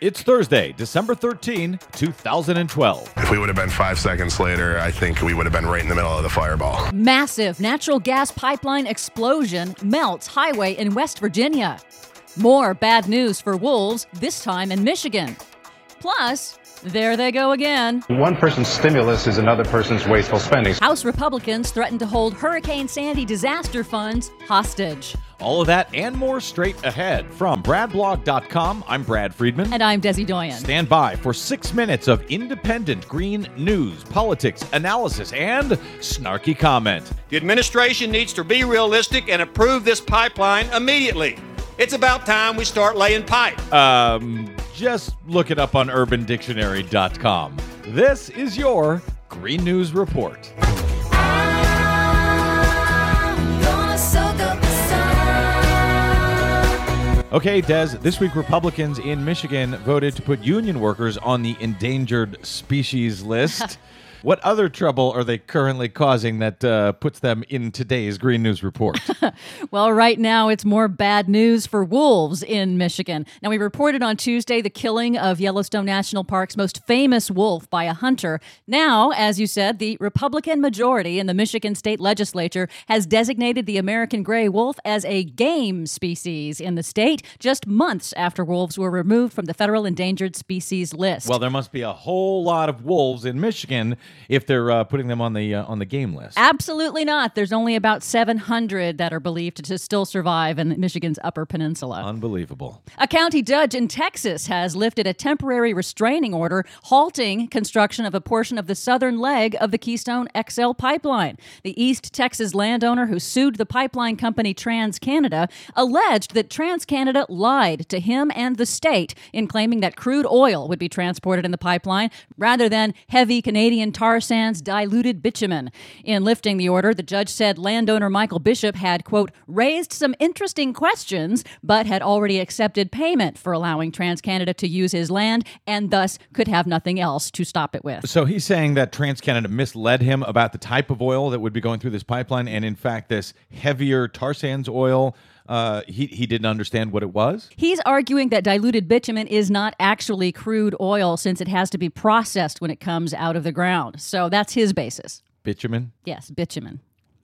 It's Thursday, December 13, 2012. If we would have been five seconds later, I think we would have been right in the middle of the fireball. Massive natural gas pipeline explosion melts highway in West Virginia. More bad news for wolves, this time in Michigan. Plus, there they go again. One person's stimulus is another person's wasteful spending. House Republicans threaten to hold Hurricane Sandy disaster funds hostage. All of that and more straight ahead. From BradBlog.com, I'm Brad Friedman. And I'm Desi Doyen. Stand by for six minutes of independent green news, politics, analysis, and snarky comment. The administration needs to be realistic and approve this pipeline immediately. It's about time we start laying pipe. Um, just look it up on urbandictionary.com. This is your Green News Report. Okay, Des, this week Republicans in Michigan voted to put union workers on the endangered species list. What other trouble are they currently causing that uh, puts them in today's Green News Report? well, right now it's more bad news for wolves in Michigan. Now, we reported on Tuesday the killing of Yellowstone National Park's most famous wolf by a hunter. Now, as you said, the Republican majority in the Michigan state legislature has designated the American gray wolf as a game species in the state just months after wolves were removed from the federal endangered species list. well, there must be a whole lot of wolves in Michigan if they're uh, putting them on the uh, on the game list. Absolutely not. There's only about 700 that are believed to still survive in Michigan's Upper Peninsula. Unbelievable. A county judge in Texas has lifted a temporary restraining order halting construction of a portion of the southern leg of the Keystone XL pipeline. The East Texas landowner who sued the pipeline company TransCanada alleged that TransCanada lied to him and the state in claiming that crude oil would be transported in the pipeline rather than heavy Canadian tar sands diluted bitumen. In lifting the order, the judge said landowner Michael Bishop had, quote, raised some interesting questions, but had already accepted payment for allowing TransCanada to use his land and thus could have nothing else to stop it with. So he's saying that TransCanada misled him about the type of oil that would be going through this pipeline, and in fact, this heavier tar sands oil. Uh, he, he didn't understand what it was. He's arguing that diluted bitumen is not actually crude oil since it has to be processed when it comes out of the ground. So that's his basis. Bitumen? Yes, bitumen.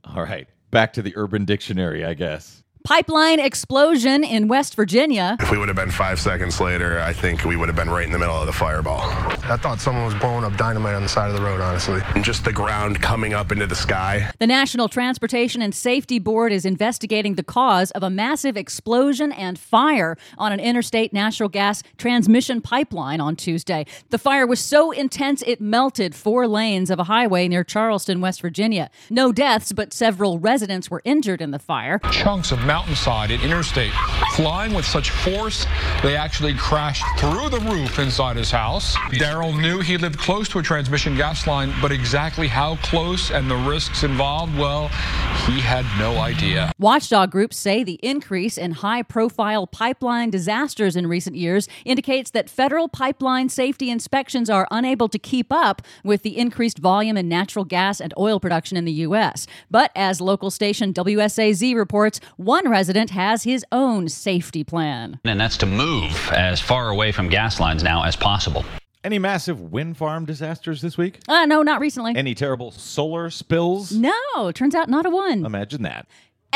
All right. Back to the Urban Dictionary, I guess. Pipeline explosion in West Virginia. If we would have been five seconds later, I think we would have been right in the middle of the fireball. I thought someone was blowing up dynamite on the side of the road, honestly. And just the ground coming up into the sky. The National Transportation and Safety Board is investigating the cause of a massive explosion and fire on an interstate natural gas transmission pipeline on Tuesday. The fire was so intense it melted four lanes of a highway near Charleston, West Virginia. No deaths, but several residents were injured in the fire. Chunks of mountainside and interstate flying with such force they actually crashed through the roof inside his house. Daryl knew he lived close to a transmission gas line, but exactly how close and the risks involved, well, he had no idea. Watchdog groups say the increase in high profile pipeline disasters in recent years indicates that federal pipeline safety inspections are unable to keep up with the increased volume in natural gas and oil production in the U.S. But as local station WSAZ reports, one resident has his own safety plan. And that's to move as far away from gas lines now as possible. Any massive wind farm disasters this week? Uh, no, not recently. Any terrible solar spills? no, turns out not a one. Imagine that.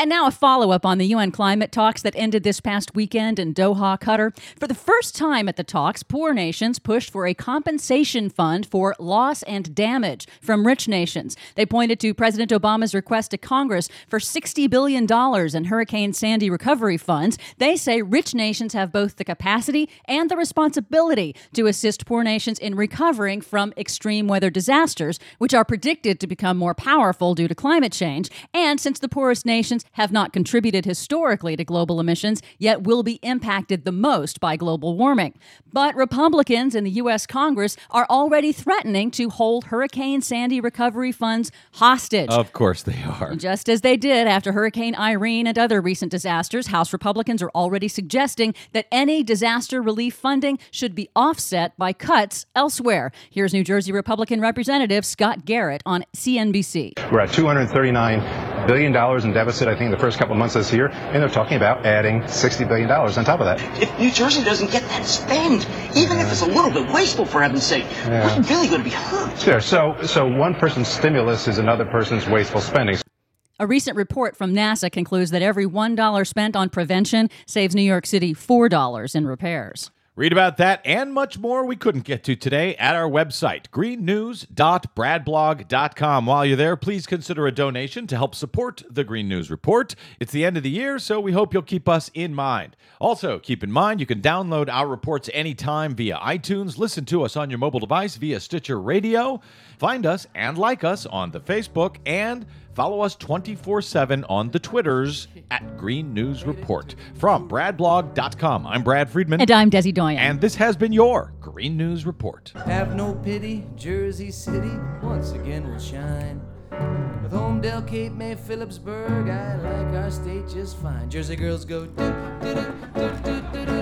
And now a follow up on the UN climate talks that ended this past weekend in Doha, Qatar. For the first time at the talks, poor nations pushed for a compensation fund for loss and damage from rich nations. They pointed to President Obama's request to Congress for $60 billion in Hurricane Sandy recovery funds. They say rich nations have both the capacity and the responsibility to assist poor nations in recovering from extreme weather disasters, which are predicted to become more powerful due to climate change. And since the poorest nations have not contributed historically to global emissions, yet will be impacted the most by global warming. But Republicans in the U.S. Congress are already threatening to hold Hurricane Sandy recovery funds hostage. Of course they are. Just as they did after Hurricane Irene and other recent disasters, House Republicans are already suggesting that any disaster relief funding should be offset by cuts elsewhere. Here's New Jersey Republican Representative Scott Garrett on CNBC. We're at 239 billion dollars in deficit, I think, in the first couple of months of this year, and they're talking about adding $60 billion on top of that. If New Jersey doesn't get that spend, even if it's a little bit wasteful, for heaven's sake, Yeah. we're really going to be hurt. Sure. So, so one person's stimulus is another person's wasteful spending. A recent report from NASA concludes that every $1 spent on prevention saves New York City $4 in repairs. Read about that and much more we couldn't get to today at our website, greennews.bradblog.com. While you're there, please consider a donation to help support the Green News Report. It's the end of the year, so we hope you'll keep us in mind. Also, keep in mind you can download our reports anytime via iTunes, listen to us on your mobile device via Stitcher Radio, find us and like us on the Facebook, and Follow us 24 7 on the Twitters at Green News Report. From bradblog.com, I'm Brad Friedman. And I'm Desi Doyen. And this has been your Green News Report. Have no pity, Jersey City once again will shine. With Holmdel, Cape May, Phillipsburg, I like our state just fine. Jersey girls go do do do do do do.